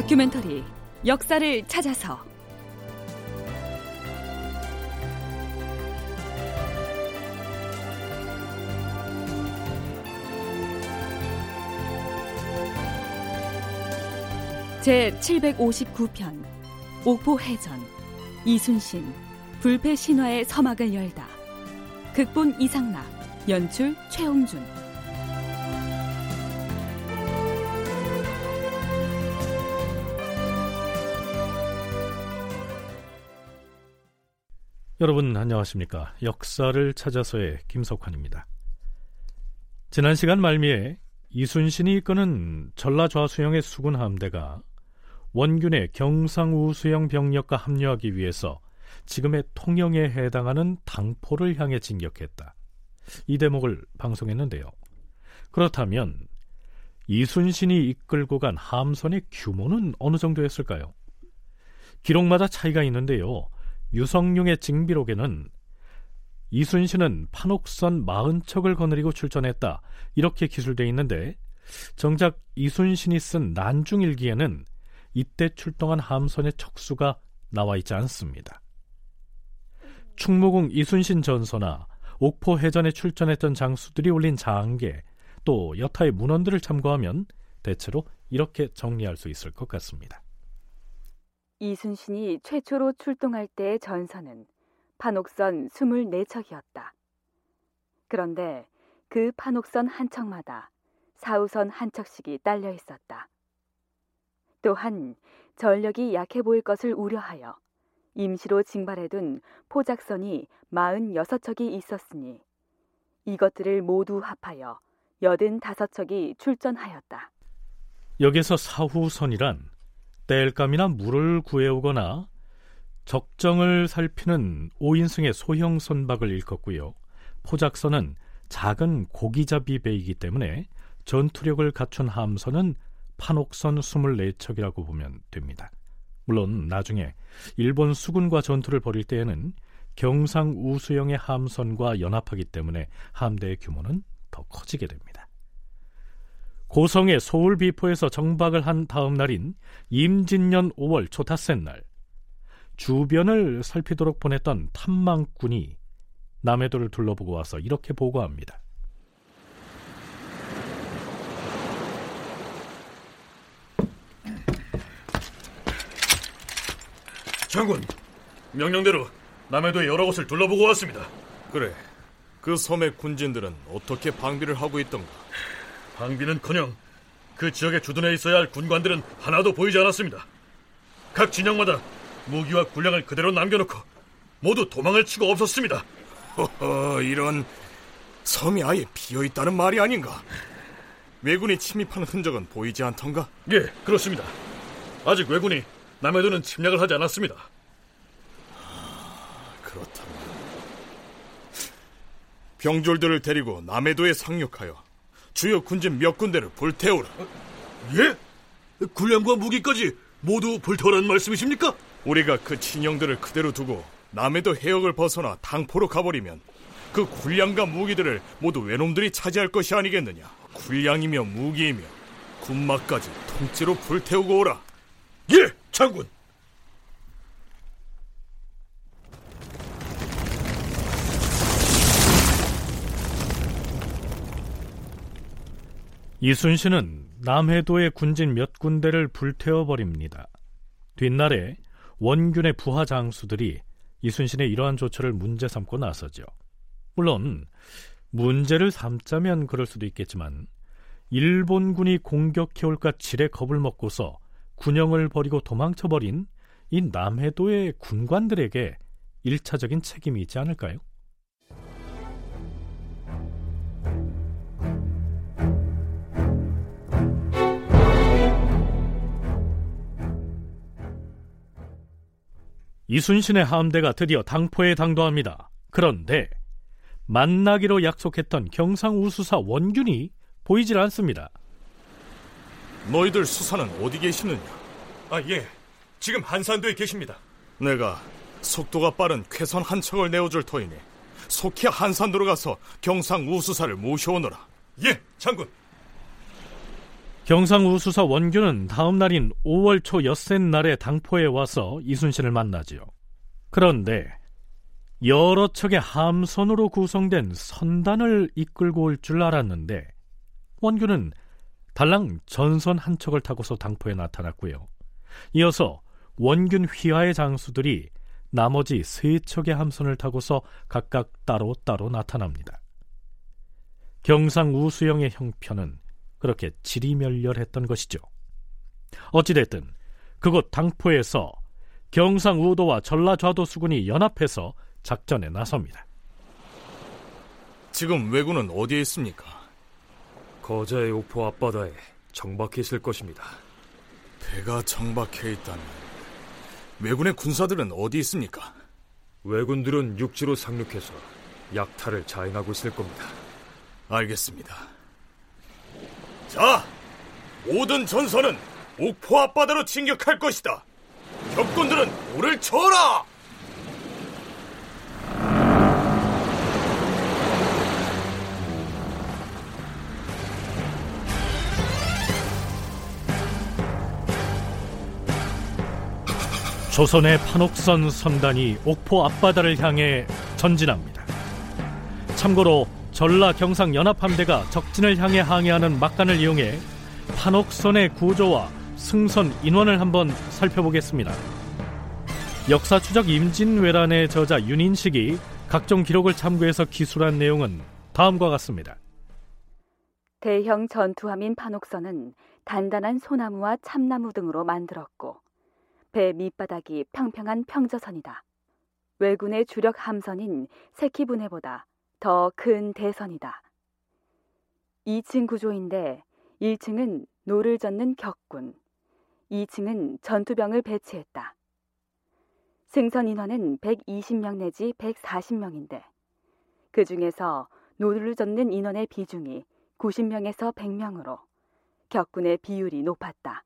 다큐멘터리 역사를 찾아서. 제 759편 옥포해전 이순신 불패 신화의 서막을 열다. 극본 이상락 연출 최홍준 여러분 안녕하십니까 역사를 찾아서의 김석환입니다 지난 시간 말미에 이순신이 이끄는 전라좌수영의 수군 함대가 원균의 경상우 수영 병력과 합류하기 위해서 지금의 통영에 해당하는 당포를 향해 진격했다. 이 대목을 방송했는데요. 그렇다면 이순신이 이끌고 간 함선의 규모는 어느 정도였을까요? 기록마다 차이가 있는데요. 유성룡의 징비록에는 이순신은 판옥선 40척을 거느리고 출전했다. 이렇게 기술되어 있는데 정작 이순신이 쓴 난중일기에는 이때 출동한 함선의 척수가 나와 있지 않습니다. 충무궁 이순신 전서나 옥포 해전에 출전했던 장수들이 올린 장계 또 여타의 문헌들을 참고하면 대체로 이렇게 정리할 수 있을 것 같습니다. 이순신이 최초로 출동할 때의 전선은 판옥선 24척이었다. 그런데 그 판옥선 한 척마다 사우선 한 척씩이 딸려 있었다. 또한 전력이 약해 보일 것을 우려하여 임시로 징발해둔 포작선이 46척이 있었으니 이것들을 모두 합하여 85척이 출전하였다. 여기서 사후선이란 땔감이나 물을 구해오거나 적정을 살피는 5인승의 소형 선박을 일컫고요. 포작선은 작은 고기잡이 배이기 때문에 전투력을 갖춘 함선은 판옥선 24척이라고 보면 됩니다. 물론 나중에 일본 수군과 전투를 벌일 때에는 경상 우수형의 함선과 연합하기 때문에 함대의 규모는 더 커지게 됩니다. 고성의 소울 비포에서 정박을 한 다음 날인 임진년 5월 초타센 날 주변을 살피도록 보냈던 탐망꾼이 남해도를 둘러보고 와서 이렇게 보고합니다. 장군, 명령대로 남해도의 여러 곳을 둘러보고 왔습니다. 그래, 그 섬의 군진들은 어떻게 방비를 하고 있던가? 방비는커녕 그 지역에 주둔해 있어야 할 군관들은 하나도 보이지 않았습니다. 각 진영마다 무기와 군량을 그대로 남겨놓고 모두 도망을 치고 없었습니다. 허허, 이런 섬이 아예 비어 있다는 말이 아닌가? 왜군이 침입한 흔적은 보이지 않던가? 예, 그렇습니다. 아직 왜군이 남해도는 침략을 하지 않았습니다. 그렇다면 병졸들을 데리고 남해도에 상륙하여 주요 군진 몇 군데를 불태우라. 어, 예? 군량과 무기까지 모두 불태우라는 말씀이십니까? 우리가 그 진영들을 그대로 두고 남해도 해역을 벗어나 당포로 가버리면 그 군량과 무기들을 모두 외놈들이 차지할 것이 아니겠느냐. 군량이며 무기이며 군마까지 통째로 불태우고 오라. 예, 장군. 이순신은 남해도의 군진 몇 군데를 불태워버립니다. 뒷날에 원균의 부하 장수들이 이순신의 이러한 조처를 문제 삼고 나서죠. 물론 문제를 삼자면 그럴 수도 있겠지만 일본군이 공격해올까 지레 겁을 먹고서 군영을 버리고 도망쳐버린 이 남해도의 군관들에게 일차적인 책임이 있지 않을까요? 이순신의 함대가 드디어 당포에 당도합니다. 그런데 만나기로 약속했던 경상우수사 원균이 보이질 않습니다. 너희들 수사는 어디 계시느냐? 아, 예. 지금 한산도에 계십니다. 내가 속도가 빠른 쾌선 한 척을 내어줄 터이니 속히 한산도로 가서 경상우수사를 모셔오너라. 예, 장군. 경상우 수사 원규는 다음 날인 5월 초 엿새 날에 당포에 와서 이순신을 만나지요. 그런데 여러 척의 함선으로 구성된 선단을 이끌고 올 줄 알았는데 원규는 달랑 전선 한 척을 타고서 당포에 나타났고요. 이어서 원균 휘하의 장수들이 나머지 세 척의 함선을 타고서 각각 따로따로 나타납니다. 경상 우수영의 형편은 그렇게 지리멸렬했던 것이죠. 어찌됐든 그곳 당포에서 경상 우도와 전라좌도 수군이 연합해서 작전에 나섭니다. 지금 왜군은 어디에 있습니까? 거제의 옥포 앞바다에 정박해 있을 것입니다. 배가 정박해 있다면 왜군의 군사들은 어디 있습니까? 왜군들은 육지로 상륙해서 약탈을 자행하고 있을 겁니다. 알겠습니다. 자, 모든 전선은 옥포 앞바다로 진격할 것이다. 격군들은 오를 쳐라! 조선의 판옥선 선단이 옥포 앞바다를 향해 전진합니다. 참고로 전라 경상 연합함대가 적진을 향해 항해하는 막간을 이용해 판옥선의 구조와 승선 인원을 한번 살펴보겠습니다. 역사 추적 임진왜란의 저자 윤인식이 각종 기록을 참고해서 기술한 내용은 다음과 같습니다. 대형 전투함인 판옥선은 단단한 소나무와 참나무 등으로 만들었고 배 밑바닥이 평평한 평저선이다. 왜군의 주력 함선인 세키부네보다 더 큰 대선이다. 2층 구조인데 1층은 노를 젓는 격군, 2층은 전투병을 배치했다. 승선 인원은 120명 내지 140명인데 그 중에서 노를 젓는 인원의 비중이 90명에서 100명으로 격군의 비율이 높았다.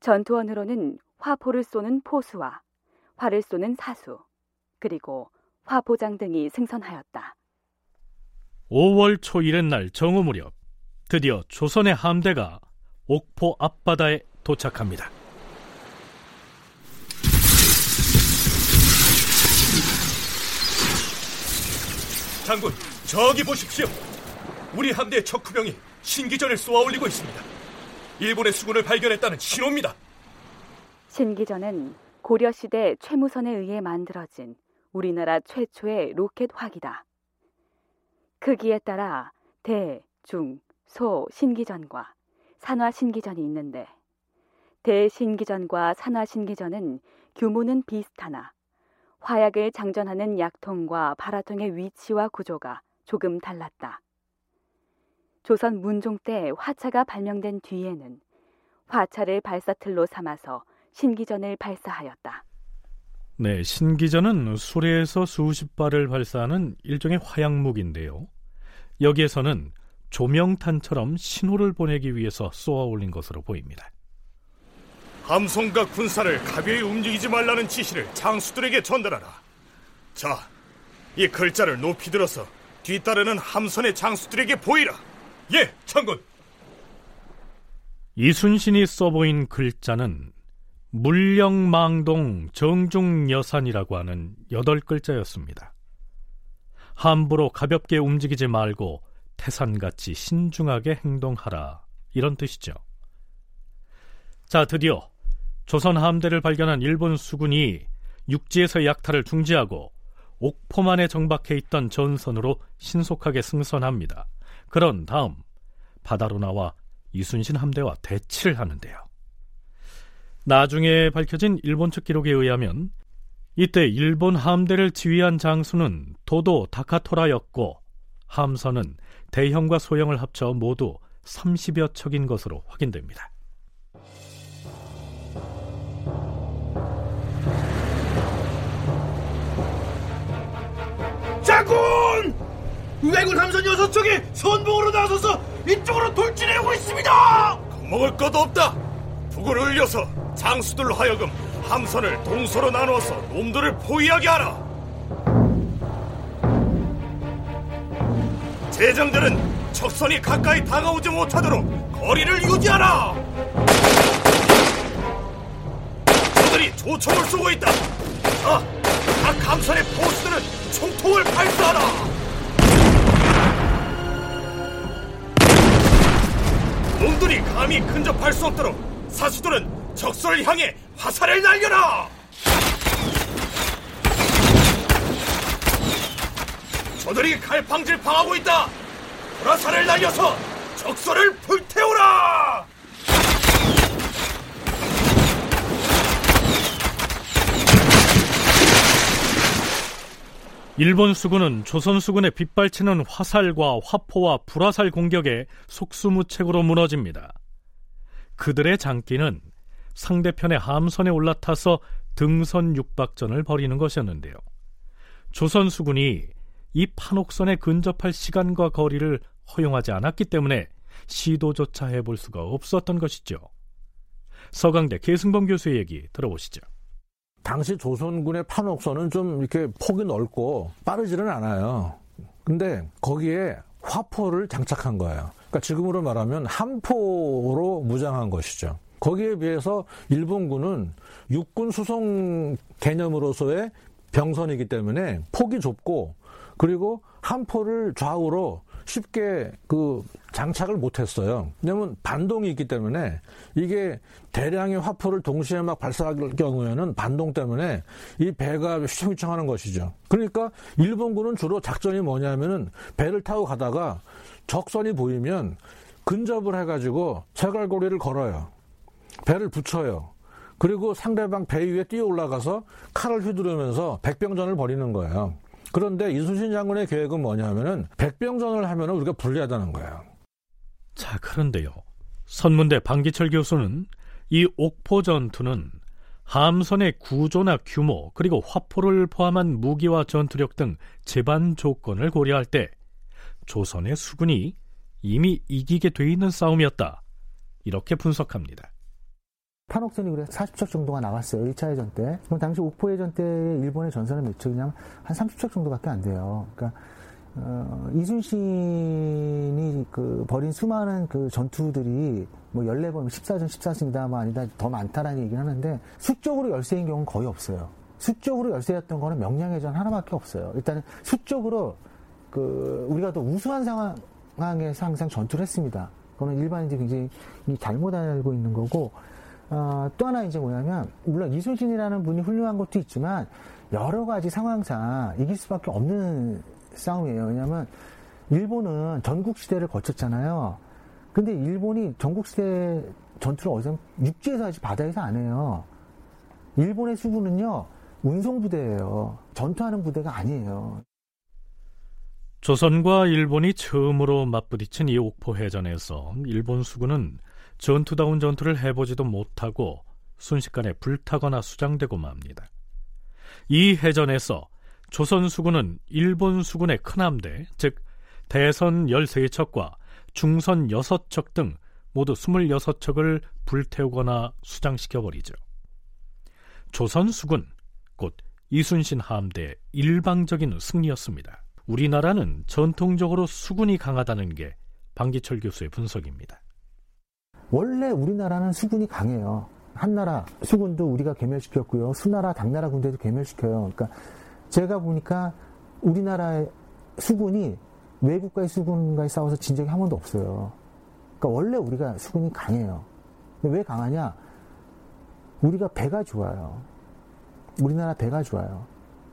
전투원으로는 화포를 쏘는 포수와 활을 쏘는 사수, 그리고 화포장 등이 승선하였다. 5월 초 이튿날 정오 무렵 드디어 조선의 함대가 옥포 앞바다에 도착합니다. 장군, 저기 보십시오. 우리 함대의 척후병이 신기전을 쏘아올리고 있습니다. 일본의 수군을 발견했다는 신호입니다. 신기전은 고려시대 최무선에 의해 만들어진 우리나라 최초의 로켓 화기다. 크기에 따라 대, 중, 소 신기전과 산화 신기전이 있는데 대신기전과 산화 신기전은 규모는 비슷하나 화약을 장전하는 약통과 발화통의 위치와 구조가 조금 달랐다. 조선 문종 때 화차가 발명된 뒤에는 화차를 발사틀로 삼아서 신기전을 발사하였다. 네, 신기전은 수레에서 수십 발을 발사하는 일종의 화약무기인데요. 여기에서는 조명탄처럼 신호를 보내기 위해서 쏘아 올린 것으로 보입니다. 함선과 군사를 가벼이 움직이지 말라는 지시를 장수들에게 전달하라. 자, 이 글자를 높이 들어서 뒤따르는 함선의 장수들에게 보이라. 예, 장군. 이순신이 써보인 글자는 물령망동 정중여산이라고 하는 여덟 글자였습니다. 함부로 가볍게 움직이지 말고 태산같이 신중하게 행동하라 이런 뜻이죠. 자, 드디어 조선 함대를 발견한 일본 수군이 육지에서 약탈을 중지하고 옥포만에 정박해 있던 전선으로 신속하게 승선합니다. 그런 다음 바다로 나와 이순신 함대와 대치를 하는데요. 나중에 밝혀진 일본 측 기록에 의하면 이때 일본 함대를 지휘한 장수는 도도 다카토라였고 함선은 대형과 소형을 합쳐 모두 30여 척인 것으로 확인됩니다. 장군! 왜군 함선 여섯 척이 선봉으로 나서서 이쪽으로 돌진해 오고 있습니다. 먹을 것도 없다. 북을 흘려서 장수들로 하여금 함선을 동서로 나누어서 놈들을 포위하게 하라. 제정들은 적선이 가까이 다가오지 못하도록 거리를 유지하라. 저들이 조총을 쏘고 있다. 자, 각 감선의 포스들은 총통을 발사하라. 놈들이 감히 근접할 수 없도록 사수들은 적선을 향해 화살을 날려라. 저들이 갈팡질팡하고 있다. 보라살을 날려서 적선을 불태우라. 일본 수군은 조선 수군의 빗발치는 화살과 화포와 불화살 공격에 속수무책으로 무너집니다. 그들의 장기는 상대편의 함선에 올라타서 등선 육박전을 벌이는 것이었는데요. 조선 수군이 이 판옥선에 근접할 시간과 거리를 허용하지 않았기 때문에 시도조차 해볼 수가 없었던 것이죠. 서강대 계승범 교수의 얘기 들어보시죠. 당시 조선군의 판옥선은 좀 이렇게 폭이 넓고 빠르지는 않아요. 근데 거기에 화포를 장착한 거예요. 그러니까 지금으로 말하면 함포로 무장한 것이죠. 거기에 비해서 일본군은 육군 수송 개념으로서의 병선이기 때문에 폭이 좁고 그리고 함포를 좌우로 쉽게 그 장착을 못했어요. 왜냐면 반동이 있기 때문에 이게 대량의 화포를 동시에 막 발사할 경우에는 반동 때문에 이 배가 휘청휘청하는 것이죠. 그러니까 일본군은 주로 작전이 뭐냐면은 배를 타고 가다가 적선이 보이면 근접을 해가지고 세갈고리를 걸어요. 배를 붙여요. 그리고 상대방 배 위에 뛰어 올라가서 칼을 휘두르면서 백병전을 벌이는 거예요. 그런데 이순신 장군의 계획은 뭐냐면은 백병전을 하면은 우리가 불리하다는 거예요. 자, 그런데요. 선문대 방기철 교수는 이 옥포 전투는 함선의 구조나 규모 그리고 화포를 포함한 무기와 전투력 등 제반 조건을 고려할 때 조선의 수군이 이미 이기게 돼 있는 싸움이었다. 이렇게 분석합니다. 판옥선이 그래 40척 정도가 나왔어요. 1차 해전 때. 그럼 당시 옥포 해전 때 일본의 전선은 몇 척이냐면 한 30척 정도밖에 안 돼요. 그러니까 어, 이순신이 그 벌인 수많은 그 전투들이 뭐 14번, 14전, 14승이다, 뭐 아니다, 더 많다라는 얘기를 하는데 수적으로 열세인 경우는 거의 없어요. 수적으로 열세였던 거는 명량해전 하나밖에 없어요. 일단은 수적으로 그 우리가 더 우수한 상황에서 항상 전투를 했습니다. 그거는 일반인들이 굉장히 잘못 알고 있는 거고 어, 또 하나 이제 뭐냐면 물론 이순신이라는 분이 훌륭한 것도 있지만 여러 가지 상황상 이길 수밖에 없는 싸움이에요. 왜냐하면 일본은 전국 시대를 거쳤잖아요. 근데 일본이 전국 시대 전투를 어디서 육지에서 하지 바다에서 안 해요. 일본의 수군은요 운송 부대예요. 전투하는 부대가 아니에요. 조선과 일본이 처음으로 맞부딪힌 이 옥포 해전에서 일본 수군은 전투다운 전투를 해보지도 못하고 순식간에 불타거나 수장되고 맙니다. 이 해전에서 조선 수군은 일본 수군의 큰 함대, 즉 대선 13척과 중선 6척 등 모두 26척을 불태우거나 수장시켜버리죠. 조선 수군, 곧 이순신 함대의 일방적인 승리였습니다. 우리나라는 전통적으로 수군이 강하다는 게 방기철 교수의 분석입니다. 원래 우리나라는 수군이 강해요. 한나라 수군도 우리가 개멸시켰고요. 수나라, 당나라 군대도 개멸시켜요. 그러니까 제가 보니까 우리나라의 수군이 외국과의 수군과의 싸워서 진 적이 한 번도 없어요. 그러니까 원래 우리가 수군이 강해요. 왜 강하냐? 우리가 배가 좋아요. 우리나라 배가 좋아요.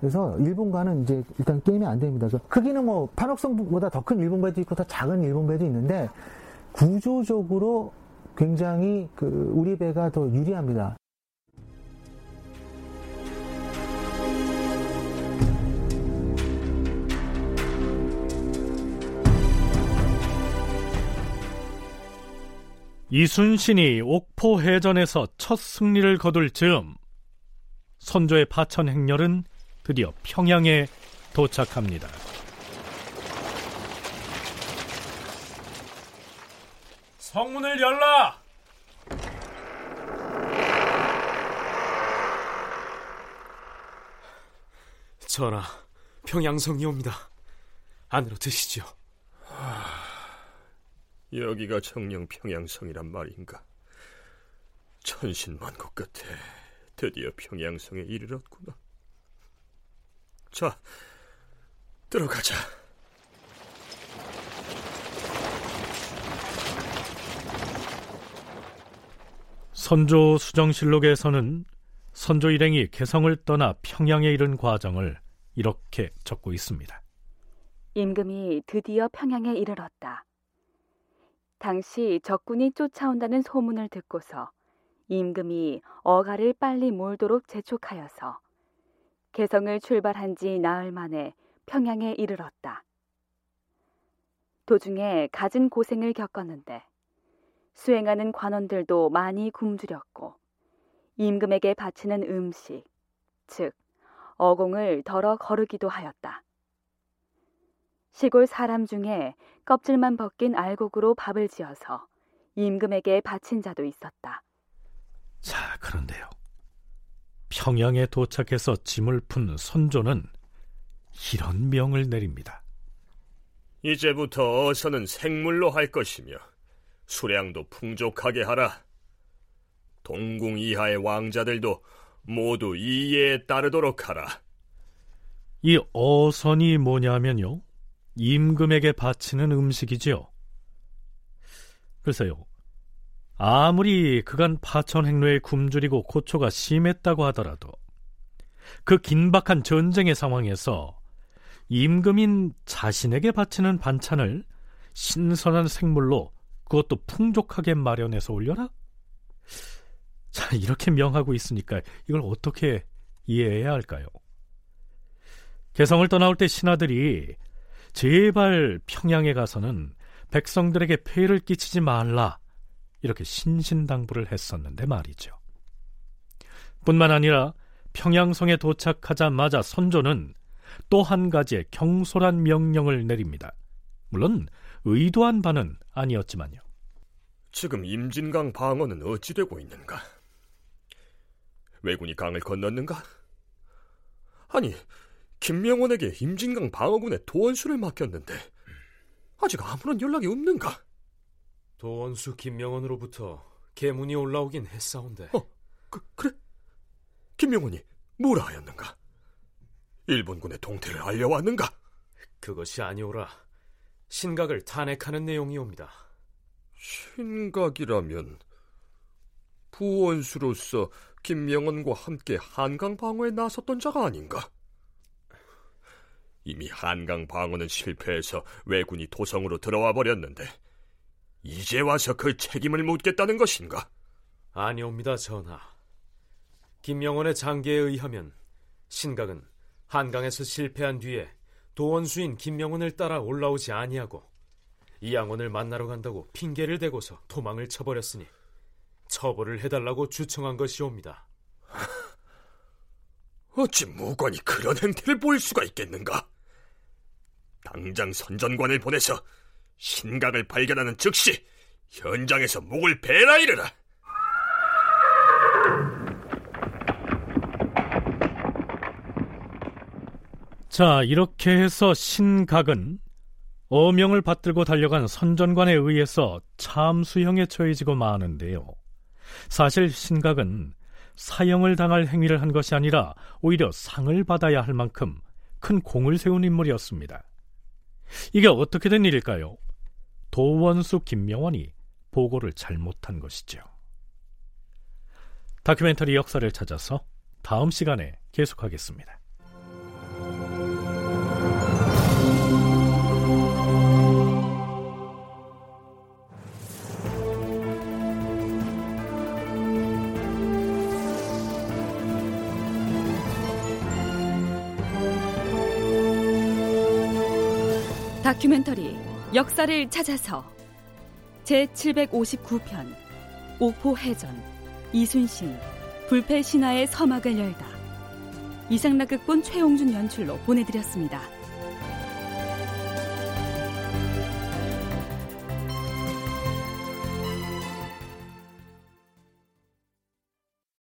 그래서 일본과는 이제 일단 게임이 안 됩니다. 크기는 뭐 판옥성보다 더 큰 일본 배도 있고 더 작은 일본 배도 있는데 구조적으로 굉장히 그 우리 배가 더 유리합니다. 이순신이 옥포 해전에서 첫 승리를 거둘 즈음 선조의 파천 행렬은 드디어 평양에 도착합니다. 성문을 열라! 전하, 평양성이 옵니다. 안으로 드시죠. 여기가 정령 평양성이란 말인가? 천신만고 끝에 드디어 평양성에 이르렀구나. 자, 들어가자. 선조 수정실록에서는 선조 일행이 개성을 떠나 평양에 이른 과정을 이렇게 적고 있습니다. 임금이 드디어 평양에 이르렀다. 당시 적군이 쫓아온다는 소문을 듣고서 임금이 어가를 빨리 몰도록 재촉하여서 개성을 출발한 지 나흘 만에 평양에 이르렀다. 도중에 갖은 고생을 겪었는데 수행하는 관원들도 많이 굶주렸고 임금에게 바치는 음식, 즉 어공을 덜어 거르기도 하였다. 시골 사람 중에 껍질만 벗긴 알곡으로 밥을 지어서 임금에게 바친 자도 있었다. 자, 그런데요. 평양에 도착해서 짐을 푼 선조는 이런 명을 내립니다. 이제부터 어서는 생물로 할 것이며 수량도 풍족하게 하라. 동궁 이하의 왕자들도 모두 이에 따르도록 하라. 이 어선이 뭐냐면요. 임금에게 바치는 음식이지요. 글쎄요. 아무리 그간 파천 행로에 굶주리고 고초가 심했다고 하더라도 그 긴박한 전쟁의 상황에서 임금인 자신에게 바치는 반찬을 신선한 생물로 그것도 풍족하게 마련해서 올려라? 자, 이렇게 명하고 있으니까 이걸 어떻게 이해해야 할까요? 개성을 떠나올 때 신하들이 제발 평양에 가서는 백성들에게 폐를 끼치지 말라 이렇게 신신당부를 했었는데 말이죠. 뿐만 아니라 평양성에 도착하자마자 선조는 또 한 가지의 경솔한 명령을 내립니다. 물론 의도한 바는 아니었지만요. 지금 임진강 방어는 어찌 되고 있는가? 왜군이 강을 건넜는가? 아니, 김명원에게 임진강 방어군의 도원수를 맡겼는데 아직 아무런 연락이 없는가? 도원수 김명원으로부터 계문이 올라오긴 했사온데. 어, 그, 그래? 김명원이 뭐라 하였는가? 일본군의 동태를 알려왔는가? 그것이 아니오라. 신각을 탄핵하는 내용이옵니다. 신각이라면 부원수로서 김명원과 함께 한강 방어에 나섰던 자가 아닌가? 이미 한강 방어는 실패해서 왜군이 도성으로 들어와 버렸는데 이제 와서 그 책임을 묻겠다는 것인가? 아니옵니다, 전하. 김명원의 장계에 의하면 신각은 한강에서 실패한 뒤에 도원수인 김명원을 따라 올라오지 아니하고 이양원을 만나러 간다고 핑계를 대고서 도망을 쳐버렸으니 처벌을 해달라고 주청한 것이옵니다. 어찌 무관이 그런 행태를 보일 수가 있겠는가? 당장 선전관을 보내서 신각을 발견하는 즉시 현장에서 목을 베라 이르라. 자, 이렇게 해서 신각은 어명을 받들고 달려간 선전관에 의해서 참수형에 처해지고 마는데요. 사실 신각은 사형을 당할 행위를 한 것이 아니라 오히려 상을 받아야 할 만큼 큰 공을 세운 인물이었습니다. 이게 어떻게 된 일일까요? 도원수 김명원이 보고를 잘못한 것이죠. 다큐멘터리 역사를 찾아서 다음 시간에 계속하겠습니다. 다큐멘터리 역사를 찾아서 제759편 옥포해전 이순신 불패 신화의 서막을 열다 이상락극본 최용준 연출로 보내드렸습니다.